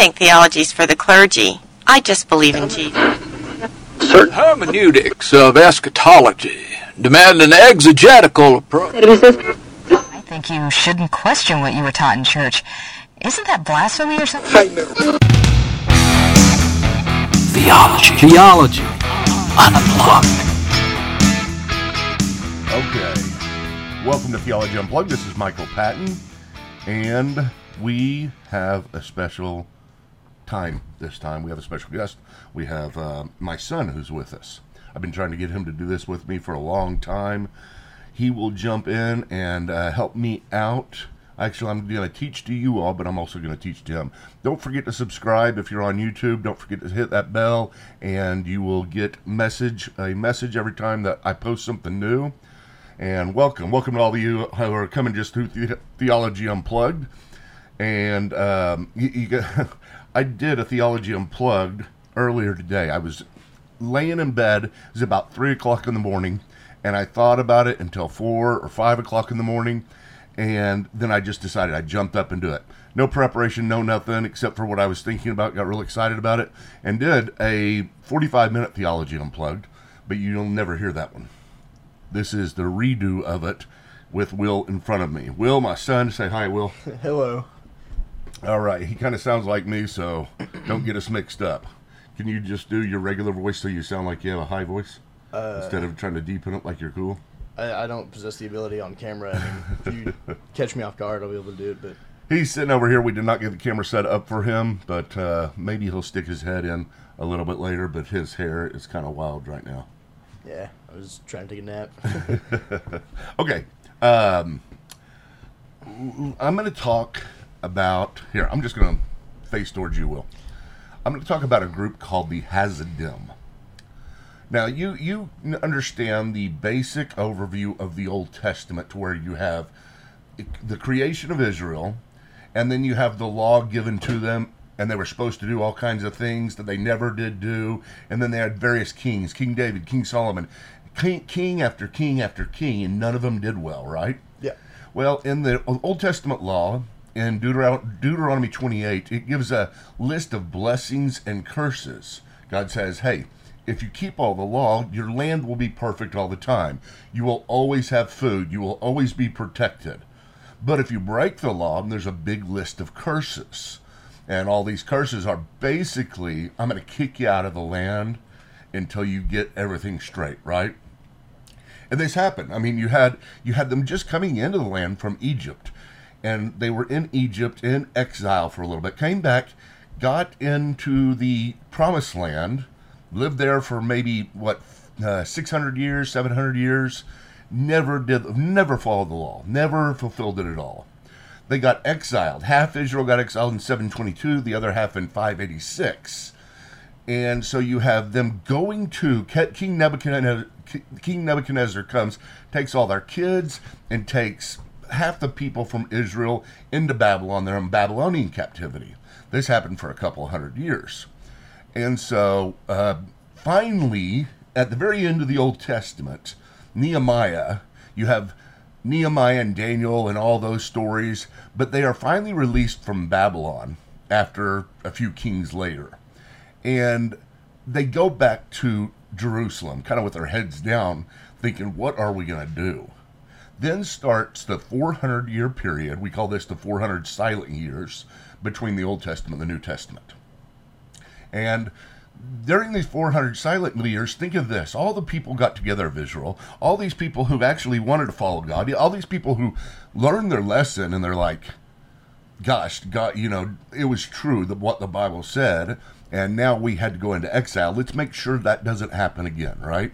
think theology's for the clergy. I just believe in Jesus. Certain hermeneutics of eschatology demand an exegetical approach. I think you shouldn't question what you were taught in church. Isn't that blasphemy or something? Theology. Theology. Unplugged. Okay. Welcome to Theology Unplugged. This is Michael Patton, and we have a special time this time. We have a special guest. We have uh, my son who's with us. I've been trying to get him to do this with me for a long time. He will jump in and uh, help me out. Actually, I'm going to teach to you all, but I'm also going to teach to him. Don't forget to subscribe if you're on YouTube. Don't forget to hit that bell, and you will get message a message every time that I post something new. And welcome, welcome to all of you who are coming just through the- Theology Unplugged. And um, you, you I did a Theology Unplugged earlier today. I was laying in bed. It was about three o'clock in the morning, and I thought about it until four or five o'clock in the morning, and then I just decided I jumped up and do it. No preparation, no nothing except for what I was thinking about. Got real excited about it, and did a 45 minute theology unplugged. But you'll never hear that one. This is the redo of it with Will in front of me. Will, my son, say hi, Will. Hello. All right, he kind of sounds like me, so don't get us mixed up. Can you just do your regular voice so you sound like you have a high voice instead of trying to deepen it like you're cool? I, I don't possess the ability on camera. I mean, if you catch me off guard, I'll be able to do it. But He's sitting over here. We did not get the camera set up for him, but uh, maybe he'll stick his head in a little bit later. But his hair is kind of wild right now. yeah, I was trying to take a nap. Okay. Um, I'm going to talk about here. I'm just going to face towards you, Will. I'm going to talk about a group called the Hasidim. Now, you you understand the basic overview of the Old Testament, to where you have the creation of Israel, and then you have the law given to them, and they were supposed to do all kinds of things that they never did do, and then they had various kings: King David, King Solomon, king, king after king after king, and none of them did well, right? yeah. Well, in the Old Testament law, in Deuteron- Deuteronomy 28, it gives a list of blessings and curses. God says, hey, if you keep all the law, your land will be perfect all the time. You will always have food. You will always be protected. But if you break the law, there's a big list of curses. And all these curses are basically, I'm going to kick you out of the land until you get everything straight, right? and this happened. I mean, you had you had them just coming into the land from Egypt, and they were in Egypt in exile for a little bit. Came back, got into the Promised Land, lived there for maybe what uh, six hundred years, seven hundred years. Never did, never followed the law, never fulfilled it at all. They got exiled. Half Israel got exiled in 722, the other half in 586 and so you have them going to King Nebuchadnezzar. King Nebuchadnezzar comes, takes all their kids, and takes half the people from Israel into Babylon. They're in Babylonian captivity. This happened for a couple hundred years, and so uh, finally, at the very end of the Old Testament, Nehemiah, you have Nehemiah and Daniel and all those stories, but they are finally released from Babylon after a few kings later and they go back to Jerusalem, kind of with their heads down, thinking, what are we going to do? Then starts the 400 year period. We call this the 400 silent years between the Old Testament and the New Testament. And during these 400 silent years, think of this all the people got together of Israel, all these people who actually wanted to follow God, all these people who learned their lesson and they're like, gosh, God, you know, it was true that what the Bible said, and now we had to go into exile. Let's make sure that doesn't happen again, right?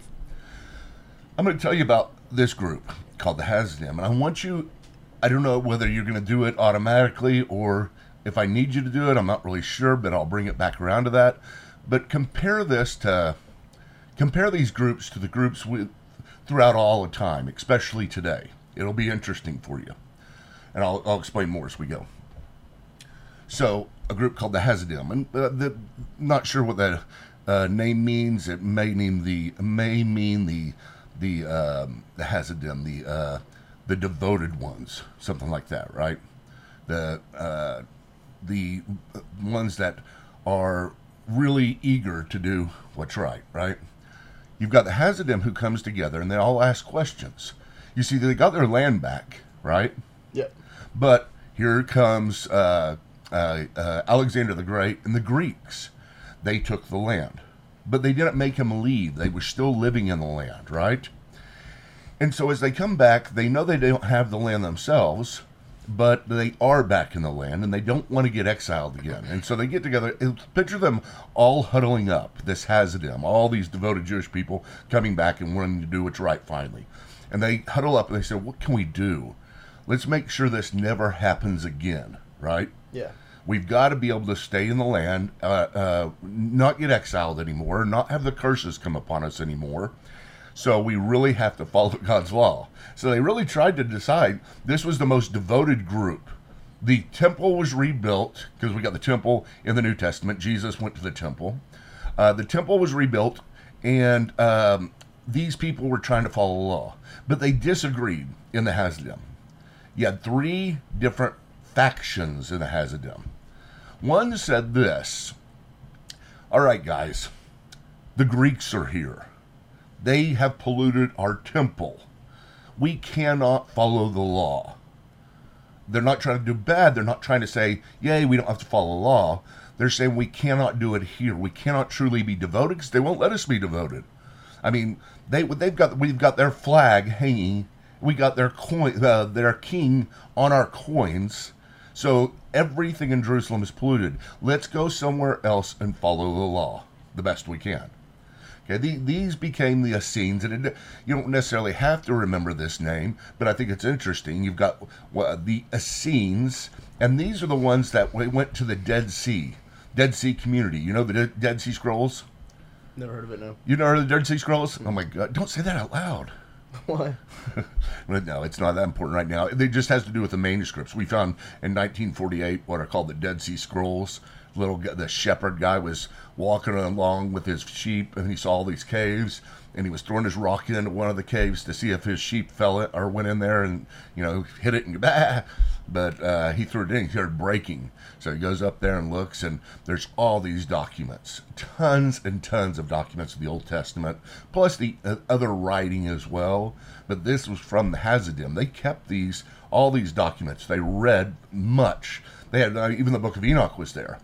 I'm going to tell you about this group called the Hasidim, and I want you. I don't know whether you're going to do it automatically or if I need you to do it. I'm not really sure, but I'll bring it back around to that. But compare this to compare these groups to the groups with throughout all the time, especially today. It'll be interesting for you, and I'll, I'll explain more as we go. So, a group called the Hasidim, and uh, the, not sure what that uh, name means. It may mean the may mean the the um, the Hasidim, the uh, the devoted ones, something like that, right? The uh, the ones that are really eager to do what's right, right? You've got the Hasidim who comes together and they all ask questions. You see, they got their land back, right? Yep. But here comes uh, uh, uh, Alexander the Great and the Greeks. They took the land, but they didn't make him leave. They were still living in the land, right? And so as they come back, they know they don't have the land themselves, but they are back in the land and they don't want to get exiled again. And so they get together. Picture them all huddling up, this Hasidim, all these devoted Jewish people coming back and wanting to do what's right finally. And they huddle up and they say, What can we do? Let's make sure this never happens again, right? Yeah. We've got to be able to stay in the land, uh, uh, not get exiled anymore, not have the curses come upon us anymore. So we really have to follow God's law. So they really tried to decide this was the most devoted group. The temple was rebuilt because we got the temple in the New Testament. Jesus went to the temple. Uh, the temple was rebuilt, and um, these people were trying to follow the law, but they disagreed in the Hasidim. You had three different factions in the Hasidim. One said this All right, guys, the Greeks are here. They have polluted our temple. We cannot follow the law. They're not trying to do bad. They're not trying to say, yay, we don't have to follow the law. They're saying we cannot do it here. We cannot truly be devoted because they won't let us be devoted. I mean, they they've got we've got their flag hanging. We got their coin, uh, their king on our coins. So everything in Jerusalem is polluted. Let's go somewhere else and follow the law the best we can. Okay, the, these became the Essenes, and it, you don't necessarily have to remember this name, but I think it's interesting. You've got well, the Essenes, and these are the ones that went to the Dead Sea, Dead Sea community. You know the Dead Sea Scrolls? Never heard of it, no. You never heard of the Dead Sea Scrolls? Oh my God! Don't say that out loud. Why? no, it's not that important right now. It just has to do with the manuscripts. We found in 1948 what are called the Dead Sea Scrolls. Little the shepherd guy was walking along with his sheep, and he saw all these caves, and he was throwing his rock into one of the caves to see if his sheep fell it or went in there and you know hit it and bah. But uh, he threw it in. He started breaking. So he goes up there and looks, and there's all these documents, tons and tons of documents of the Old Testament, plus the uh, other writing as well. But this was from the Hasidim. They kept these, all these documents. They read much. They had uh, even the Book of Enoch was there.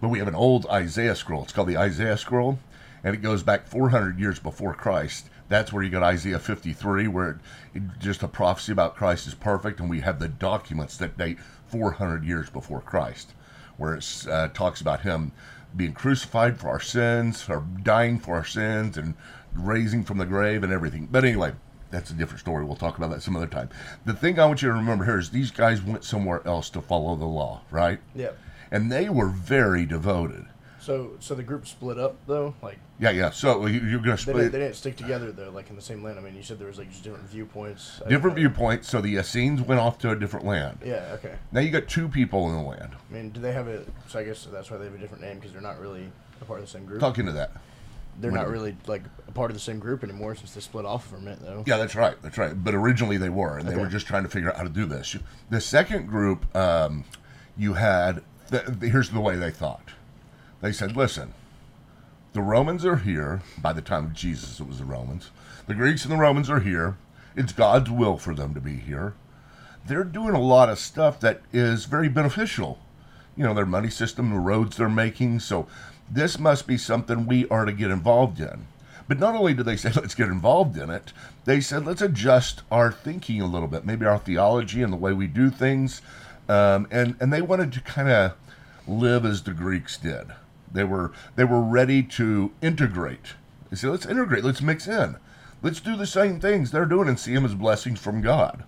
But we have an old Isaiah scroll. It's called the Isaiah scroll, and it goes back 400 years before Christ. That's where you got Isaiah 53, where it, just a prophecy about Christ is perfect, and we have the documents that date 400 years before Christ, where it uh, talks about him being crucified for our sins, or dying for our sins, and raising from the grave, and everything. But anyway, that's a different story. We'll talk about that some other time. The thing I want you to remember here is these guys went somewhere else to follow the law, right? Yeah. And they were very devoted. So, so the group split up though, like Yeah, yeah. So you- you're going to they split didn't, they didn't stick together though, like in the same land. I mean, you said there was like just different viewpoints. I- different viewpoints. So the Essenes went off to a different land. Yeah. Okay. Now you got two people in the land. I mean, do they have a? So I guess that's why they have a different name because they're not really a part of the same group. Talk into that. they're not really like a part of the same group anymore since they split off from it though. Yeah, that's right. That's right. But originally they were, and they Okay. were just trying to figure out how to do this. The second group, um, you had. The, the- here's the way they thought. They said, "Listen, the Romans are here. By the time of Jesus, it was the Romans. The Greeks and the Romans are here. It's God's will for them to be here. They're doing a lot of stuff that is very beneficial. You know, their money system, the roads they're making. So this must be something we are to get involved in. But not only did they say, let's get involved in it, they said, let's adjust our thinking a little bit, maybe our theology and the way we do things. Um, and, and they wanted to kind of live as the Greeks did. They were, they were ready to integrate. They said, let's integrate, let's mix in. Let's do the same things they're doing and see them as blessings from God.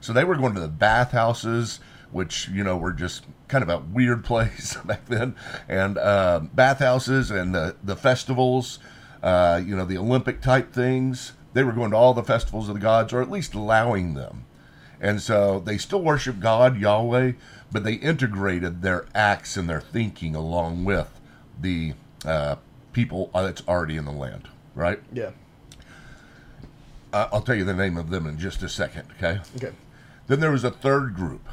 So they were going to the bathhouses, which you know were just kind of a weird place back then, and uh, bathhouses and the the festivals, uh, you know, the Olympic type things. They were going to all the festivals of the gods, or at least allowing them. And so they still worship God, Yahweh, but they integrated their acts and their thinking along with the uh, people that's already in the land, right? Yeah. Uh, I'll tell you the name of them in just a second, okay? Okay. Then there was a third group,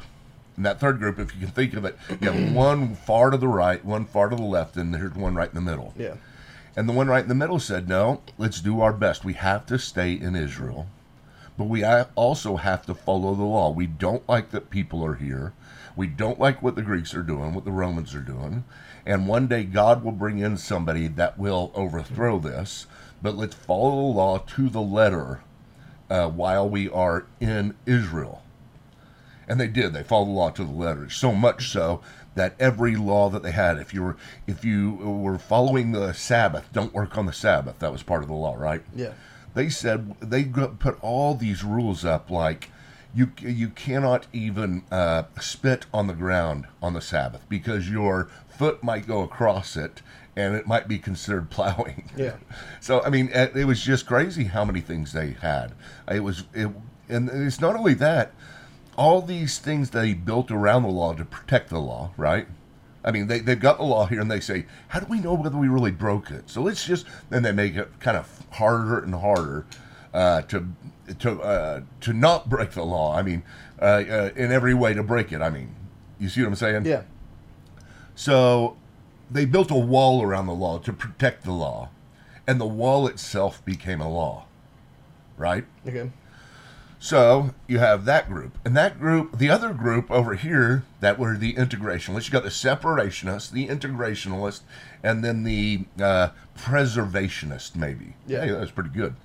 And that third group, if you can think of it, you have one far to the right, one far to the left, and there's one right in the middle. Yeah. And the one right in the middle said, no, let's do our best. We have to stay in Israel, but we also have to follow the law. We don't like that people are here. We don't like what the Greeks are doing, what the Romans are doing. And one day God will bring in somebody that will overthrow this, but let's follow the law to the letter uh, while we are in Israel. And they did. They followed the law to the letter. So much so that every law that they had, if you were if you were following the Sabbath, don't work on the Sabbath. That was part of the law, right? Yeah. They said they put all these rules up, like you you cannot even uh, spit on the ground on the Sabbath because your foot might go across it and it might be considered plowing. Yeah. So I mean, it it was just crazy how many things they had. It was it, and it's not only that. All these things they built around the law to protect the law, right? I mean, they, they've got the law here and they say, how do we know whether we really broke it? So let's just, then they make it kind of harder and harder uh, to to uh, to not break the law. I mean, uh, uh, in every way to break it. I mean, you see what I'm saying? Yeah. So they built a wall around the law to protect the law, and the wall itself became a law, right? Okay. So you have that group, and that group, the other group over here that were the integrationalists. You got the separationists, the integrationalists, and then the uh, preservationist, maybe. Yeah. Hey, that's pretty good.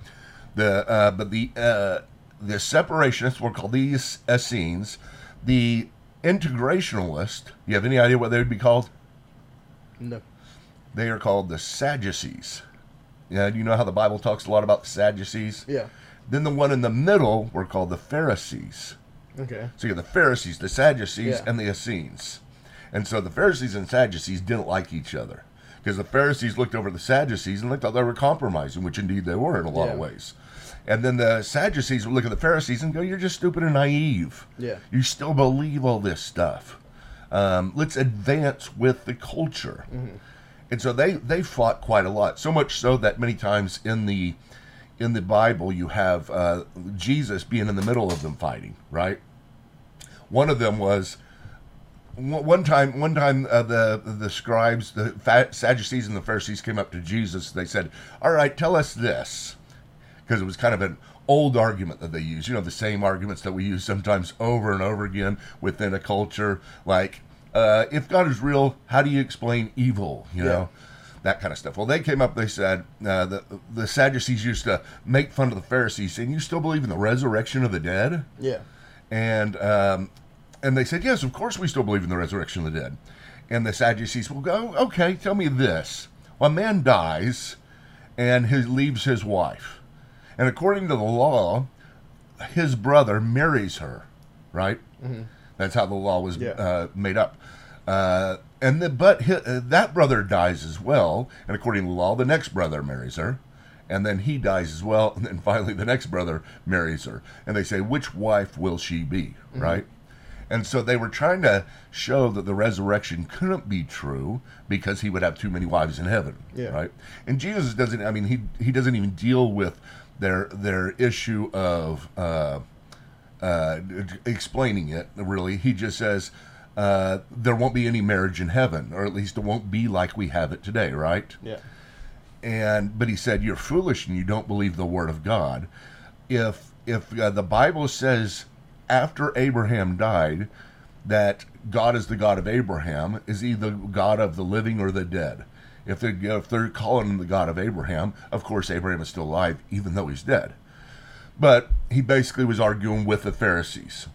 The uh, but the uh, the separationists were called the Essenes. The integrationalist. You have any idea what they would be called? No. They are called the Sadducees. Yeah, do you know how the Bible talks a lot about the Sadducees? Yeah. Then the one in the middle were called the Pharisees. Okay. So you got the Pharisees, the Sadducees, Yeah. and the Essenes. And so the Pharisees and Sadducees didn't like each other because the Pharisees looked over the Sadducees and they thought they were compromising, which indeed they were in a lot of ways. And then the Sadducees would look at the Pharisees and go, "You're just stupid and naive. Yeah. You still believe all this stuff. Um, let's advance with the culture." And so they they fought quite a lot, so much so that many times in the in the Bible you have uh, Jesus being in the middle of them fighting, right? One of them was one one time. One time, uh, the the scribes, the Sadducees, and the Pharisees came up to Jesus. They said, "All right, tell us this," because it was kind of an old argument that they use. You know, the same arguments that we use sometimes over and over again within a culture. Like, uh, if God is real, how do you explain evil? You know. That kind of stuff. Well, they came up. They said uh, the the Sadducees used to make fun of the Pharisees, saying, "You still believe in the resurrection of the dead?" Yeah. And um, and they said, yes, of course we still believe in the resurrection of the dead. And the Sadducees will go, okay, tell me this. Well, a man dies and he leaves his wife. And according to the law, his brother marries her, right? That's how the law was Yeah. uh, made up. Uh, and the, but hi uh, that brother dies as well. And according to the law, the next brother marries her. And then he dies as well. And then finally, the next brother marries her. And they say, which wife will she be, right? And so they were trying to show that the resurrection couldn't be true because he would have too many wives in heaven, Yeah. right? And Jesus doesn't. I mean, he he doesn't even deal with their their issue of uh, uh, explaining it. Really, he just says uh, there won't be any marriage in heaven, or at least it won't be like we have it today, right? Yeah. and but he said you're foolish and you don't believe the word of god if if uh, the bible says after abraham died that god is the god of abraham is he the god of the living or the dead if they're, if they're calling him the god of abraham of course abraham is still alive even though he's dead but he basically was arguing with the pharisees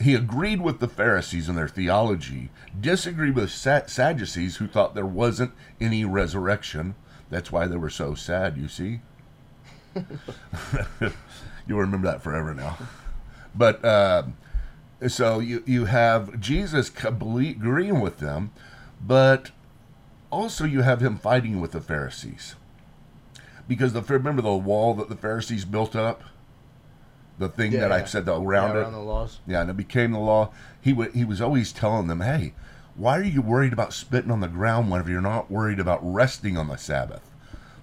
he agreed with the Pharisees in their theology, disagreed with Sa- Sadducees who thought there wasn't any resurrection. That's why they were so sad, you see. You'll remember that forever now. But uh, so you, you have Jesus agreeing with them, but also you have him fighting with the Pharisees. Because the remember the wall that the Pharisees built up? The thing Yeah, that I yeah. said the, around yeah, it? around the laws. Yeah, and it became the law. He wa he was always telling them, "Hey, why are you worried about spitting on the ground whenever you're not worried about resting on the Sabbath?"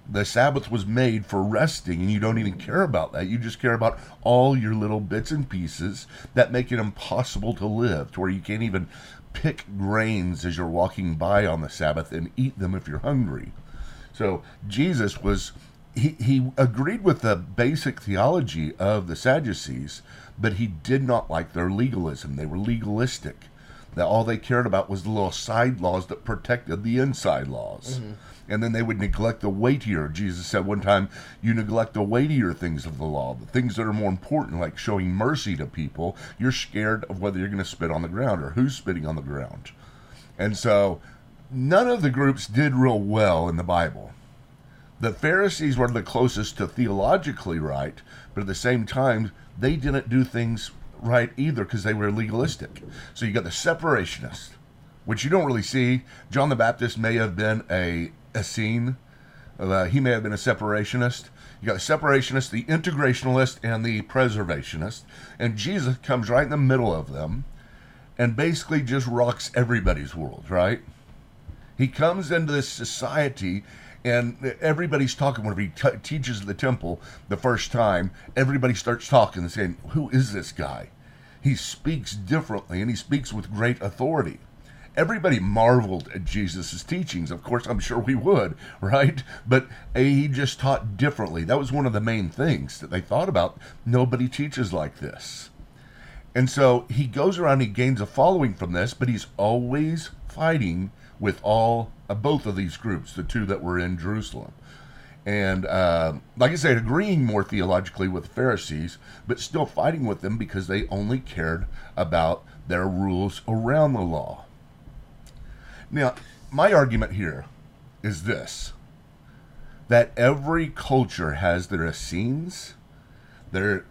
The Sabbath was made for resting, and you don't even care about that. You just care about all your little bits and pieces that make it impossible to live, to where you can't even pick grains as you're walking by on the Sabbath and eat them if you're hungry. So Jesus was he, he agreed with the basic theology of the Sadducees, but he did not like their legalism. They were legalistic. That all they cared about was the little side laws that protected the inside laws. Mm-hmm. And then they would neglect the weightier. Jesus said one time, You neglect the weightier things of the law, the things that are more important, like showing mercy to people. You're scared of whether you're going to spit on the ground or who's spitting on the ground. And so none of the groups did real well in the Bible. The Pharisees were the closest to theologically right, but at the same time, they didn't do things right either because they were legalistic. So you got the separationists, which you don't really see. John the Baptist may have been a Essene. Uh, he may have been a separationist. You got the separationist, the integrationalist, and the preservationist. And Jesus comes right in the middle of them and basically just rocks everybody's world, right? He comes into this society and everybody's talking whenever he t- teaches the temple the first time everybody starts talking and saying who is this guy he speaks differently and he speaks with great authority. Everybody marveled at jesus' teachings. Of course i'm sure we would right? But he just taught differently. That was one of the main things that they thought about. Nobody teaches like this. And so he goes around, he gains a following from this, but he's always fighting with all uh, both of these groups, the two that were in Jerusalem. And uh, like I said, agreeing more theologically with the Pharisees, but still fighting with them because they only cared about their rules around the law. Now, my argument here is this that every culture has their Essenes, their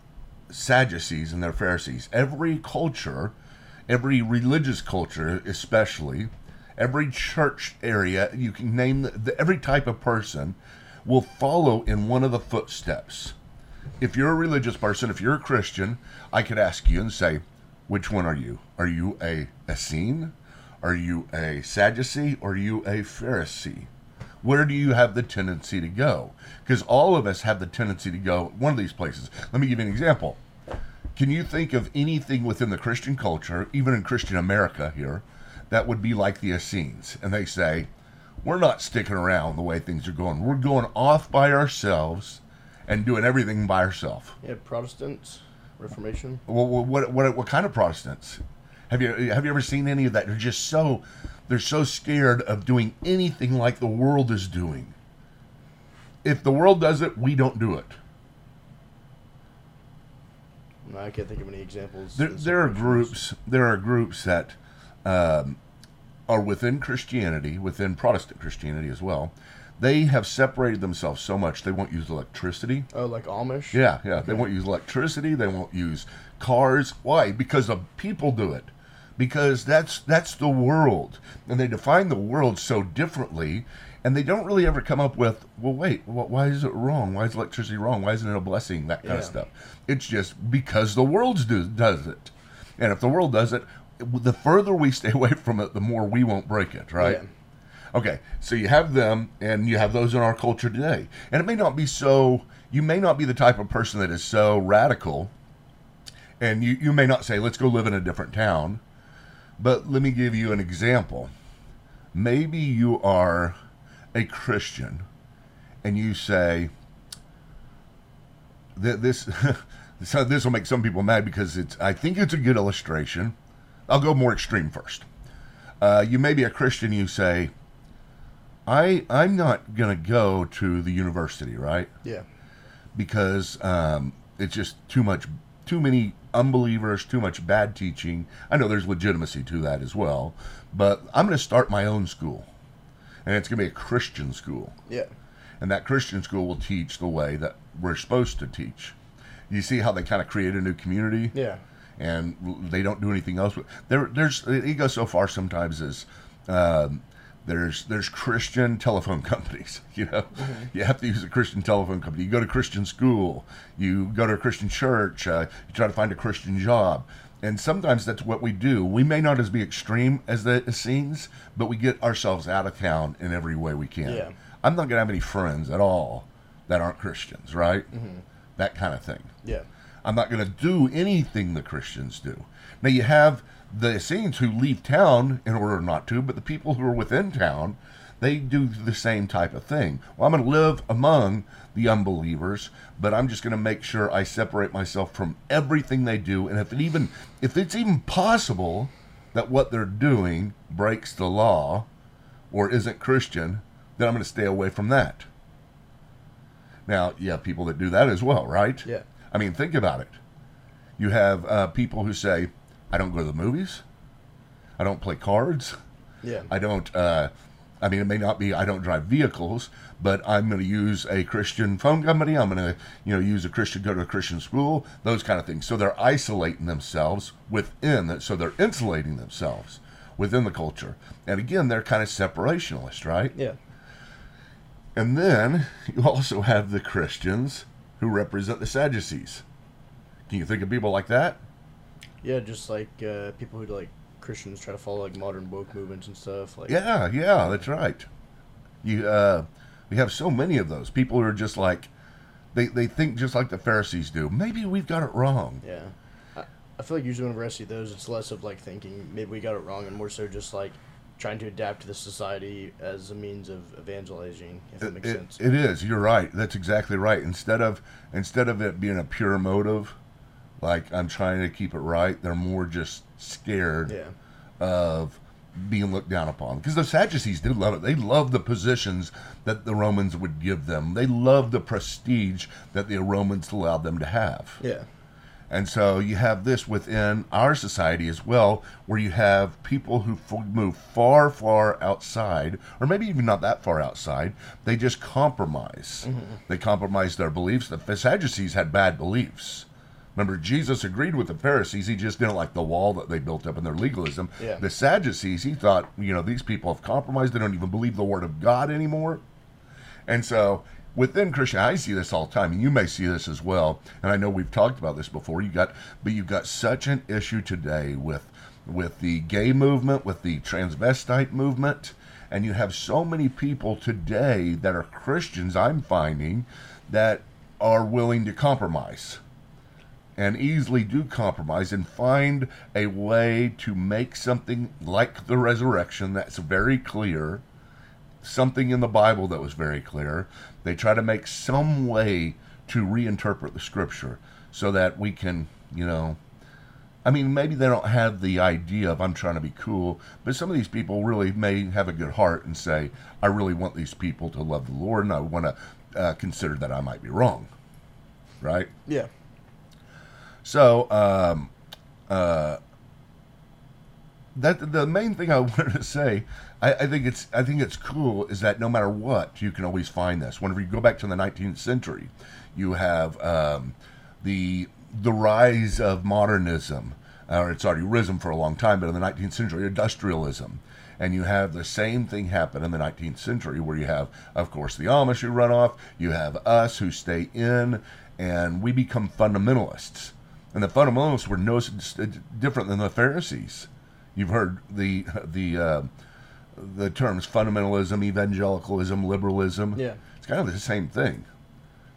Sadducees and their Pharisees. Every culture, every religious culture, especially, every church area, you can name the, the, every type of person, will follow in one of the footsteps. If you're a religious person, if you're a Christian, I could ask you and say, which one are you? Are you a Essene? Are you a Sadducee? Or are you a Pharisee? Where do you have the tendency to go? Because all of us have the tendency to go one of these places. Let me give you an example. Can you think of anything within the Christian culture, even in Christian America here, that would be like the Essenes? And they say, we're not sticking around the way things are going. We're going off by ourselves and doing everything by ourselves. Yeah, Protestants, Reformation. Well, what, what, what kind of Protestants? Have you have you ever seen any of that? They're just so they're so scared of doing anything like the world is doing. If the world does it, we don't do it. No, I can't think of any examples. There, there are groups. There are groups that um, are within Christianity, within Protestant Christianity as well. They have separated themselves so much they won't use electricity. Oh, like Amish. Yeah, yeah. They won't use electricity. They won't use cars. Why? Because the people do it. Because that's that's the world, and they define the world so differently, and they don't really ever come up with, well, wait, wh- why is it wrong? Why is electricity wrong? Why isn't it a blessing? That kind of stuff. It's just because the world do, does it, and if the world does it, the further we stay away from it, the more we won't break it, right? Yeah. Okay, so you have them, and you have those in our culture today. And it may not be so, you may not be the type of person that is so radical, and you, you may not say, let's go live in a different town. But let me give you an example. Maybe you are a Christian, and you say, that this, so this will make some people mad because it's, I think it's a good illustration. I'll go more extreme first. Uh, you may be a Christian, you say, I I'm not gonna go to the university, right? Yeah. Because um, it's just too much, too many unbelievers, too much bad teaching. I know there's legitimacy to that as well, but I'm gonna start my own school, and it's gonna be a Christian school, Yeah. and that Christian school will teach the way that we're supposed to teach. You see how they kind of create a new community? Yeah. And they don't do anything else. There, there's it goes so far sometimes as um, there's there's Christian telephone companies. You know, you have to use a Christian telephone company. You go to Christian school. You go to a Christian church. Uh, you try to find a Christian job. And sometimes that's what we do. We may not as be extreme as the Essenes, but we get ourselves out of town in every way we can. Yeah. I'm not going to have any friends at all that aren't Christians, right? That kind of thing. Yeah. I'm not going to do anything the Christians do. Now you have the Essenes who leave town in order not to, but the people who are within town, they do the same type of thing. Well, I'm going to live among the unbelievers, but I'm just going to make sure I separate myself from everything they do, and if it even if it's even possible that what they're doing breaks the law or isn't Christian, then I'm going to stay away from that. Now, yeah, people that do that as well, right? Yeah. I mean, think about it. You have uh, people who say, I don't go to the movies. I don't play cards. Yeah. I don't, uh, I mean, it may not be, I don't drive vehicles, but I'm going to use a Christian phone company. I'm going to, you know, use a Christian, go to a Christian school, those kind of things. So they're isolating themselves within that. So they're insulating themselves within the culture. And again, they're kind of separationist, right? yeah. And then you also have the Christians who represent the Sadducees. Can you think of people like that? Yeah, just like uh, people who like Christians try to follow like modern woke movements and stuff. Like Yeah, yeah, that's right. You uh we have so many of those. People who are just like they, they think just like the Pharisees do. Maybe we've got it wrong. Yeah. I, I feel like usually whenever I see those, it's less of like thinking maybe we got it wrong and more so just like trying to adapt to the society as a means of evangelizing, if it makes It, sense. it is. You're right. That's exactly right. Instead of instead of it being a pure motive, like I'm trying to keep it right, they're more just scared yeah. of being looked down upon. Because the Sadducees did love it. They loved the positions that the Romans would give them. They loved the prestige that the Romans allowed them to have. Yeah. And so you have this within our society as well, where you have people who f- move far, far outside, or maybe even not that far outside. They just compromise. Mm-hmm. They compromise their beliefs. The Sadducees had bad beliefs. Remember, Jesus agreed with the Pharisees. He just didn't like the wall that they built up in their legalism. Yeah. The Sadducees, he thought, you know, these people have compromised. They don't even believe the word of God anymore. And so within Christian, I see this all the time, and you may see this as well. And I know we've talked about this before. You got, but you've got such an issue today with with the gay movement, with the transvestite movement, and you have so many people today that are Christians. I'm finding that are willing to compromise and easily do compromise and find a way to make something like the resurrection that's very clear something in the Bible that was very clear. They try to make some way to reinterpret the scripture so that we can, you know, I mean, maybe they don't have the idea of I'm trying to be cool, but some of these people really may have a good heart and say, I really want these people to love the Lord and I want to uh, consider that I might be wrong. Right? Yeah. So, um, uh, that the main thing I wanted to say, I, I think it's I think it's cool is that no matter what, you can always find this. Whenever you go back to the 19th century, you have um, the the rise of modernism, or it's already risen for a long time, but in the 19th century, industrialism. And you have the same thing happen in the 19th century, where you have, of course, the Amish who run off, you have us who stay in, and we become fundamentalists. And the fundamentalists were no different than the Pharisees. You've heard the the uh, the terms fundamentalism, evangelicalism, liberalism. Yeah. It's kind of the same thing.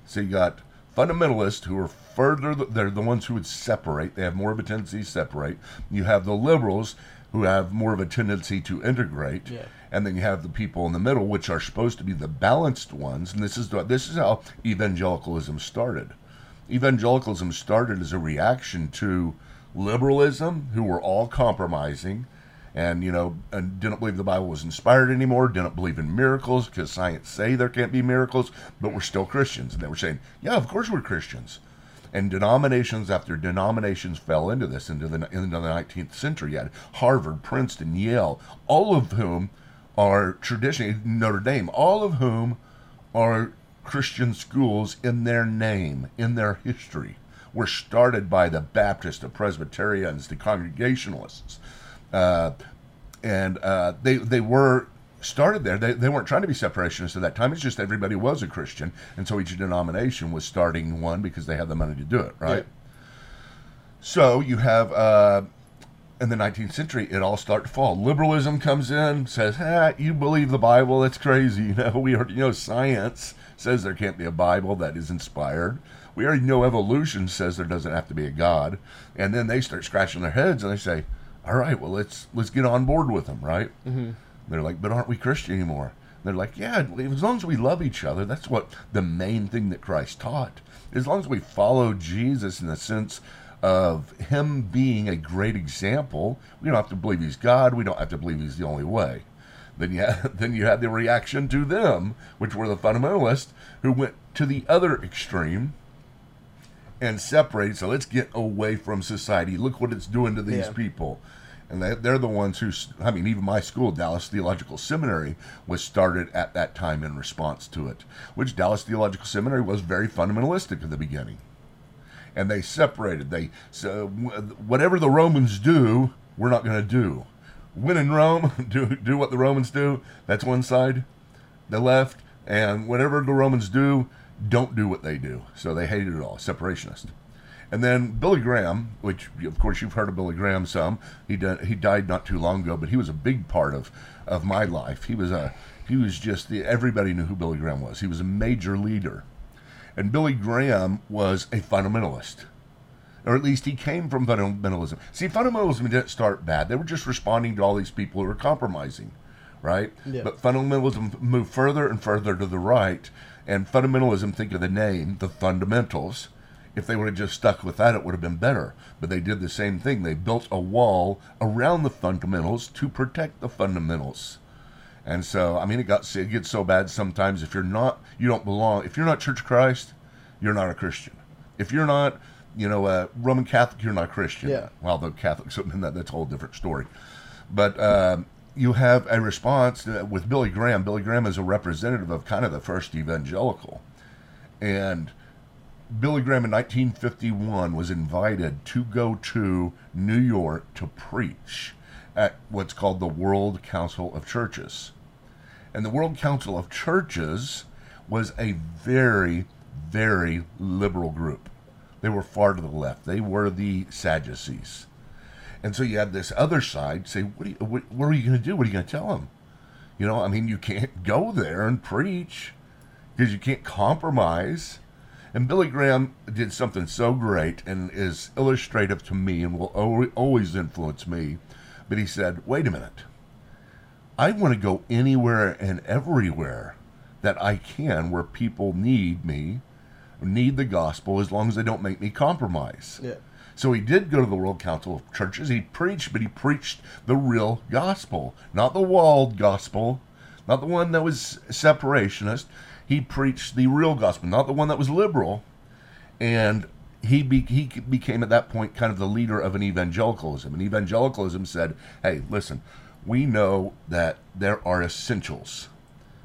So you got fundamentalists who are further, they're the ones who would separate. They have more of a tendency to separate. You have the liberals who have more of a tendency to integrate. Yeah. And then you have the people in the middle, which are supposed to be the balanced ones. And this is the, this is how evangelicalism started. Evangelicalism started as a reaction to liberalism, who were all compromising, and you know, and didn't believe the Bible was inspired anymore. Didn't believe in miracles because science say there can't be miracles, but we're still Christians. And they were saying, "Yeah, of course we're Christians." And denominations after denominations fell into this into the into the 19th century. You had Harvard, Princeton, Yale, all of whom are traditionally Notre Dame, all of whom are Christian schools in their name, in their history, were started by the Baptists, the Presbyterians, the Congregationalists, uh, and uh, they they were started there. They, they weren't trying to be separationists at that time. It's just everybody was a Christian, and so each denomination was starting one because they had the money to do it, right? Yeah. So you have, uh, in the 19th century, it all starts to fall. Liberalism comes in, says, "Ah, you believe the Bible? That's crazy." You know, we already know science says there can't be a Bible that is inspired. We already know evolution says there doesn't have to be a God. And then they start scratching their heads and they say, "All right, well let's let's get on board with them, right?" Mm-hmm. They're like, "But aren't we Christian anymore?" They're like, "Yeah, as long as we love each other, that's what the main thing that Christ taught. As long as we follow Jesus in the sense." of him being a great example. We don't have to believe he's God. We don't have to believe he's the only way. Then you had, then you had the reaction to them, which were the fundamentalists who went to the other extreme and separated. So let's get away from society. Look what it's doing to these Yeah. people. And they, they're the ones who, i mean, even my school, Dallas Theological Seminary, was started at that time in response to it, which Dallas Theological Seminary was very fundamentalistic at the beginning and they separated. They so uh, uh, whatever the Romans do, we're not going to do. When in Rome, do do what the Romans do. That's one side, the left, and whatever the Romans do, don't do what they do. So they hated it all, separationist. And then Billy Graham, which of course you've heard of Billy Graham some. He done, he died not too long ago, but he was a big part of of my life. He was a he was just the, everybody knew who Billy Graham was. He was a major leader. And Billy Graham was a fundamentalist. Or at least he came from fundamentalism. See, fundamentalism didn't start bad. They were just responding to all these people who were compromising, right? Yeah. But fundamentalism moved further and further to the right. And fundamentalism, think of the name, the fundamentals. If they would have just stuck with that, it would have been better. But they did the same thing. They built a wall around the fundamentals to protect the fundamentals. And so, I mean, it got it gets so bad sometimes. If you're not, you don't belong. If you're not Church of Christ, you're not a Christian. If you're not, you know, a Roman Catholic, you're not a Christian. Yeah. Well, the Catholics, that, that's a whole different story. But um, you have a response uh, with Billy Graham. Billy Graham is a representative of kind of the first evangelical, and Billy Graham in 1951 was invited to go to New York to preach at what's called the World Council of Churches. And the World Council of Churches was a very, very liberal group. They were far to the left. They were the Sadducees. And so you had this other side say, "What, are you, what, what are you going to do? What are you going to tell them?" You know, I mean, you can't go there and preach because you can't compromise. And Billy Graham did something so great and is illustrative to me and will always influence me. But he said, wait a minute. I want to go anywhere and everywhere that I can where people need me, need the gospel, as long as they don't make me compromise. Yeah. So he did go to the World Council of Churches. He preached, but he preached the real gospel, not the walled gospel, not the one that was separationist. He preached the real gospel, not the one that was liberal. And he be, he became at that point kind of the leader of an evangelicalism. And evangelicalism said, "Hey, listen, we know that there are essentials."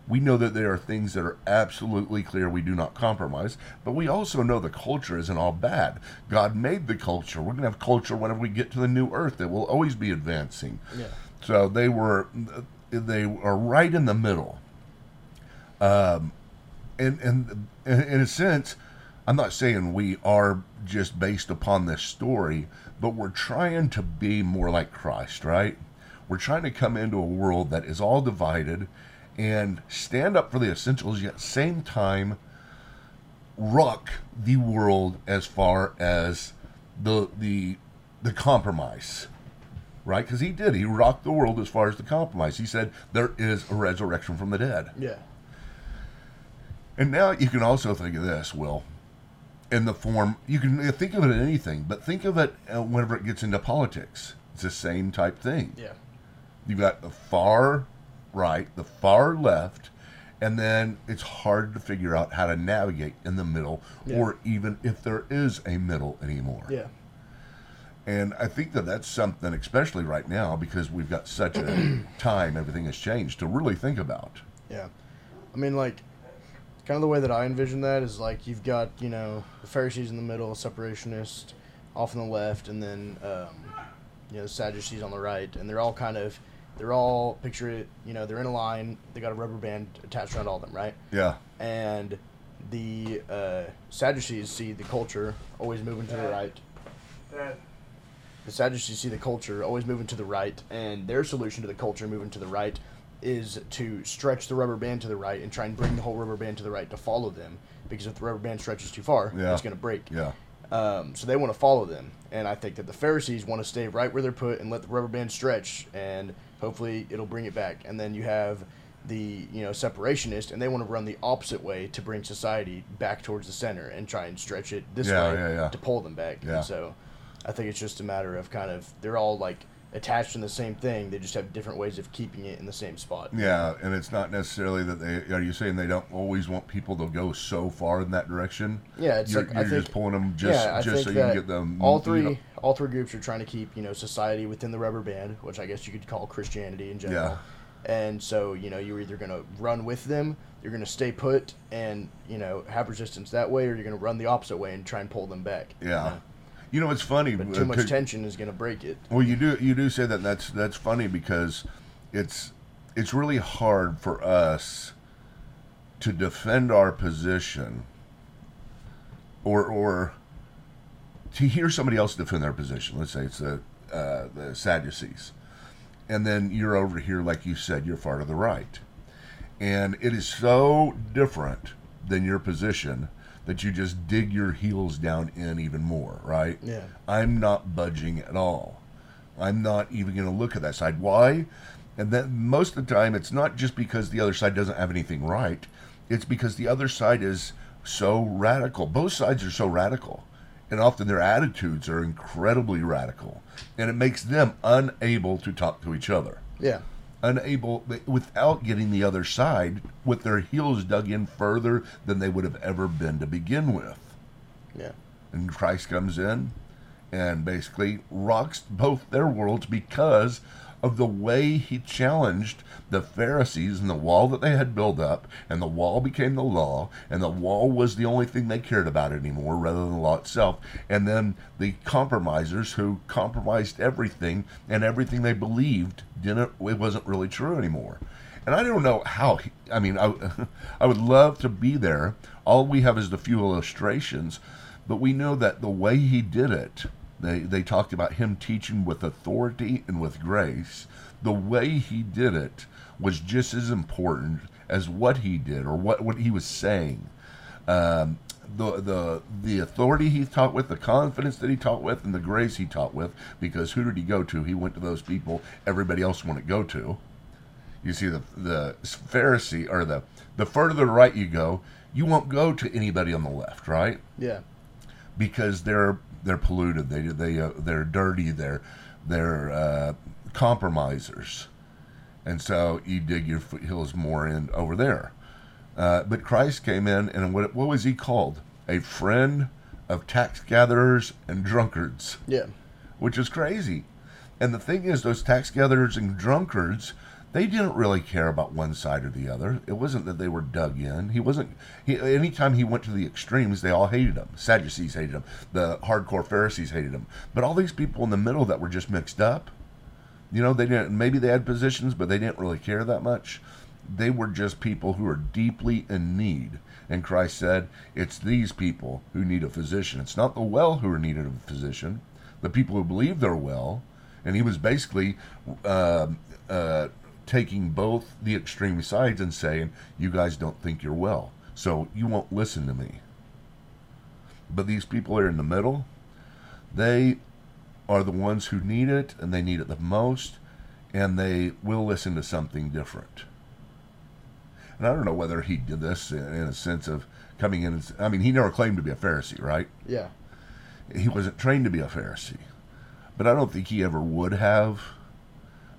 We know that there are things that are absolutely clear we do not compromise, but we also know the culture isn't all bad. God made the culture. We're going to have culture whenever we get to the new earth that will always be advancing. Yeah. So they were they are right in the middle. Um, and and in a sense, I'm not saying we are just based upon this story, but we're trying to be more like Christ, right? We're trying to come into a world that is all divided and stand up for the essentials, yet same time rock the world as far as the the the compromise right because he did he rocked the world as far as the compromise he said there is a resurrection from the dead Yeah. And now you can also think of this, Will, in the form you can think of it in anything, but think of it uh, whenever it gets into politics. It's the same type thing. Yeah. You've got the far right, the far left, and then it's hard to figure out how to navigate in the middle, Yeah. or even if there is a middle anymore. Yeah. And I think that that's something, especially right now, because we've got such a time, everything has changed, to really think about. Yeah. I mean, like, kind of the way that I envision that is like you've got, you know, the Pharisees in the middle, separationist off on the left, and then, um, you know, the Sadducees on the right. And they're all kind of, they're all, picture it, you know, they're in a line, they got a rubber band attached around all of them, right? Yeah. And the uh, Sadducees see the culture always moving to the right. the Sadducees see the culture always moving to the right, and their solution to the culture moving to the right is to stretch the rubber band to the right and try and bring the whole rubber band to the right to follow them. Because if the rubber band stretches too far, Yeah. it's going to break. Yeah. Um, so they want to follow them, and I think that the Pharisees want to stay right where they're put and let the rubber band stretch, and hopefully it'll bring it back. And then you have the you know separationist, and they want to run the opposite way to bring society back towards the center and try and stretch it this Yeah, way yeah, yeah. to pull them back. Yeah. And so I think it's just a matter of kind of they're all like attached in the same thing. They just have different ways of keeping it in the same spot. Yeah, and it's not necessarily that they are you saying they don't always want people to go so far in that direction? Yeah, it's you're, like you're think just pulling them just yeah, just so you can get them all you three know- all three groups are trying to keep you know society within the rubber band, which I guess you could call Christianity in general. Yeah. And so you know you're either going to run with them, you're going to stay put and you know have resistance that way, or you're going to run the opposite way and try and pull them back. you Yeah. know? You know, it's funny. But uh, too much tension is going to break it. Well, you do you do say that that's that's funny because it's it's really hard for us to defend our position or or to hear somebody else defend their position. Let's say it's the uh, the Sadducees, and then you're over here, like you said, you're far to the right, and it is so different than your position that you just dig your heels down in even more, right? Yeah. I'm not budging at all. I'm not even going to look at that side. Why? And then most of the time, it's not just because the other side doesn't have anything right. It's because the other side is so radical. Both sides are so radical. And often their attitudes are incredibly radical. And it makes them unable to talk to each other. Yeah. Unable, without getting the other side with their heels dug in further than they would have ever been to begin with Yeah. and Christ comes in and basically rocks both their worlds because of the way he challenged the Pharisees and the wall that they had built up, and the wall became the law, and the wall was the only thing they cared about anymore rather than the law itself. And then the compromisers who compromised everything and everything they believed didn't it wasn't really true anymore. And I don't know how. He, I mean, I, I would love to be there. All we have is the few illustrations, but we know that the way he did it, they, they talked about him teaching with authority and with grace. The way he did it was just as important as what he did or what, what he was saying. Um, the, the the authority he taught with, the confidence that he taught with, and the grace he taught with, because who did he go to? He went to those people everybody else wanted to go to. You see, the the Pharisee or the the further to the right you go, you won't go to anybody on the left, right? Yeah. Because they're they're polluted, they they uh, they're dirty, they're they're uh, compromisers, and so you dig your foot heels more in over there. Uh, but Christ came in, and what what was he called? A friend of tax gatherers and drunkards Yeah. which is crazy. And the thing is, those tax gatherers and drunkards, they didn't really care about one side or the other. It wasn't that they were dug in. He wasn't. He, anytime he went to the extremes, they all hated him. Sadducees hated him. The hardcore Pharisees hated him. But all these people in the middle that were just mixed up, you know, they didn't. Maybe they had positions, but they didn't really care that much. They were just people who are deeply in need. And Christ said, "It's these people who need a physician. It's not the well who are needed of a physician. The people who believe they're well." And he was basically uh, uh, taking both the extreme sides and saying, "You guys don't think you're well, so you won't listen to me." But these people are in the middle. They are the ones who need it, and they need it the most, and they will listen to something different. And I don't know whether he did this in, a sense of coming in. And, I mean, he never claimed to be a Pharisee, right? Yeah. He wasn't trained to be a Pharisee, but I don't think he ever would have,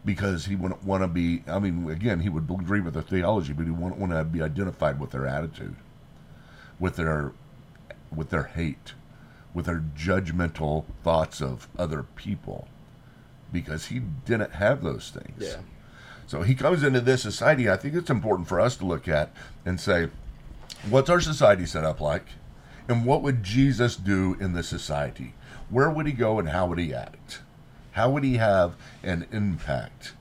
because he wouldn't want to be. I mean, again, he would agree with their theology, but he wouldn't want to be identified with their attitude, with their, with their hate, with their judgmental thoughts of other people, because he didn't have those things. Yeah. So he comes into this society. I think it's important for us to look at and say, what's our society set up like? And what would Jesus do in this society? Where would he go and how would he act? How would he have an impact?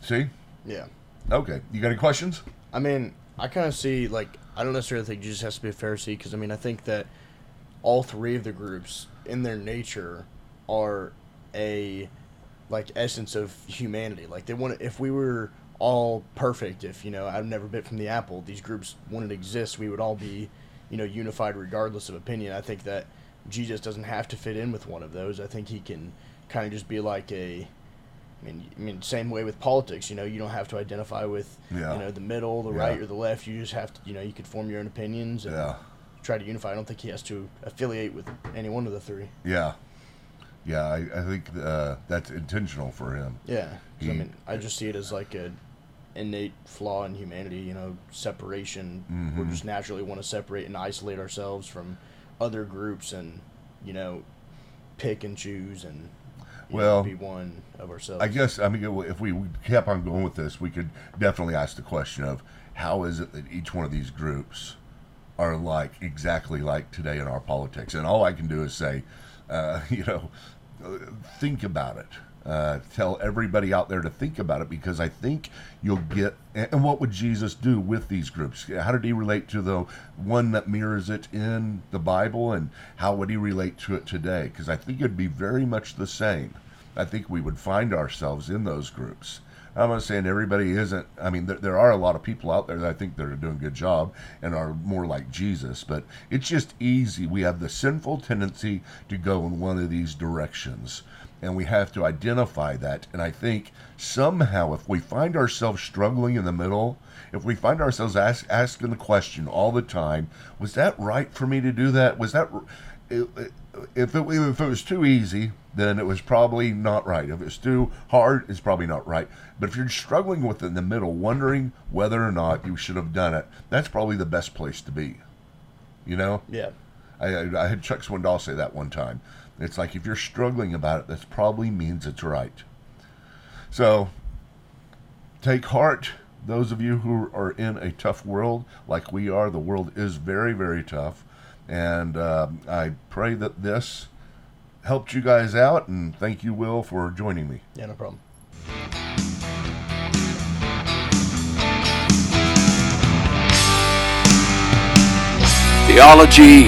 See? Yeah. Okay. You got any questions? I mean, I kind of see like I don't necessarily think Jesus has to be a Pharisee because I mean I think that all three of the groups in their nature are a like essence of humanity. Like they want if we were all perfect, if you know I've never bit from the apple, these groups wouldn't exist. We would all be, you know, unified regardless of opinion. I think that Jesus doesn't have to fit in with one of those. I think he can kind of just be like a I mean, I mean, same way with politics. You know, you don't have to identify with Yeah. you know the middle, the Yeah. right, or the left. You just have to, you know, you could form your own opinions and Yeah. try to unify. I don't think he has to affiliate with any one of the three. Yeah. Yeah, I, I think uh, that's intentional for him. Yeah, 'cause, I mean, I just see it as like a innate flaw in humanity. You know, separation. We Mhm. just naturally want to separate and isolate ourselves from other groups, and you know, pick and choose and you know, Well, be one of ourselves. I guess I mean if we kept on going with this, we could definitely ask the question of how is it that each one of these groups are like exactly like today in our politics? And all I can do is say, uh, you know, uh, think about it. Uh, tell everybody out there to think about it because I think you'll get. And what would Jesus do with these groups? How did he relate to the one that mirrors it in the Bible, and how would he relate to it today? Because I think it'd be very much the same. I think we would find ourselves in those groups. I'm not saying everybody isn't. I mean, there, there are a lot of people out there that I think that are doing a good job and are more like Jesus, but it's just easy. We have the sinful tendency to go in one of these directions, and we have to identify that. And I think somehow, if we find ourselves struggling in the middle, if we find ourselves ask, asking the question all the time, was that right for me to do that? Was that. r- it- it- if it, if it was too easy, then it was probably not right. If it's too hard, it's probably not right. But if you're struggling with it in the middle, wondering whether or not you should have done it, that's probably the best place to be. You know, yeah, I, I, I had Chuck Swindoll say that one time. It's like if you're struggling about it, that probably means it's right. So take heart, those of you who are in a tough world like we are. The world is very, very tough. And um I pray that this helped you guys out. And thank you, Will, for joining me. yeah, no problem. Theology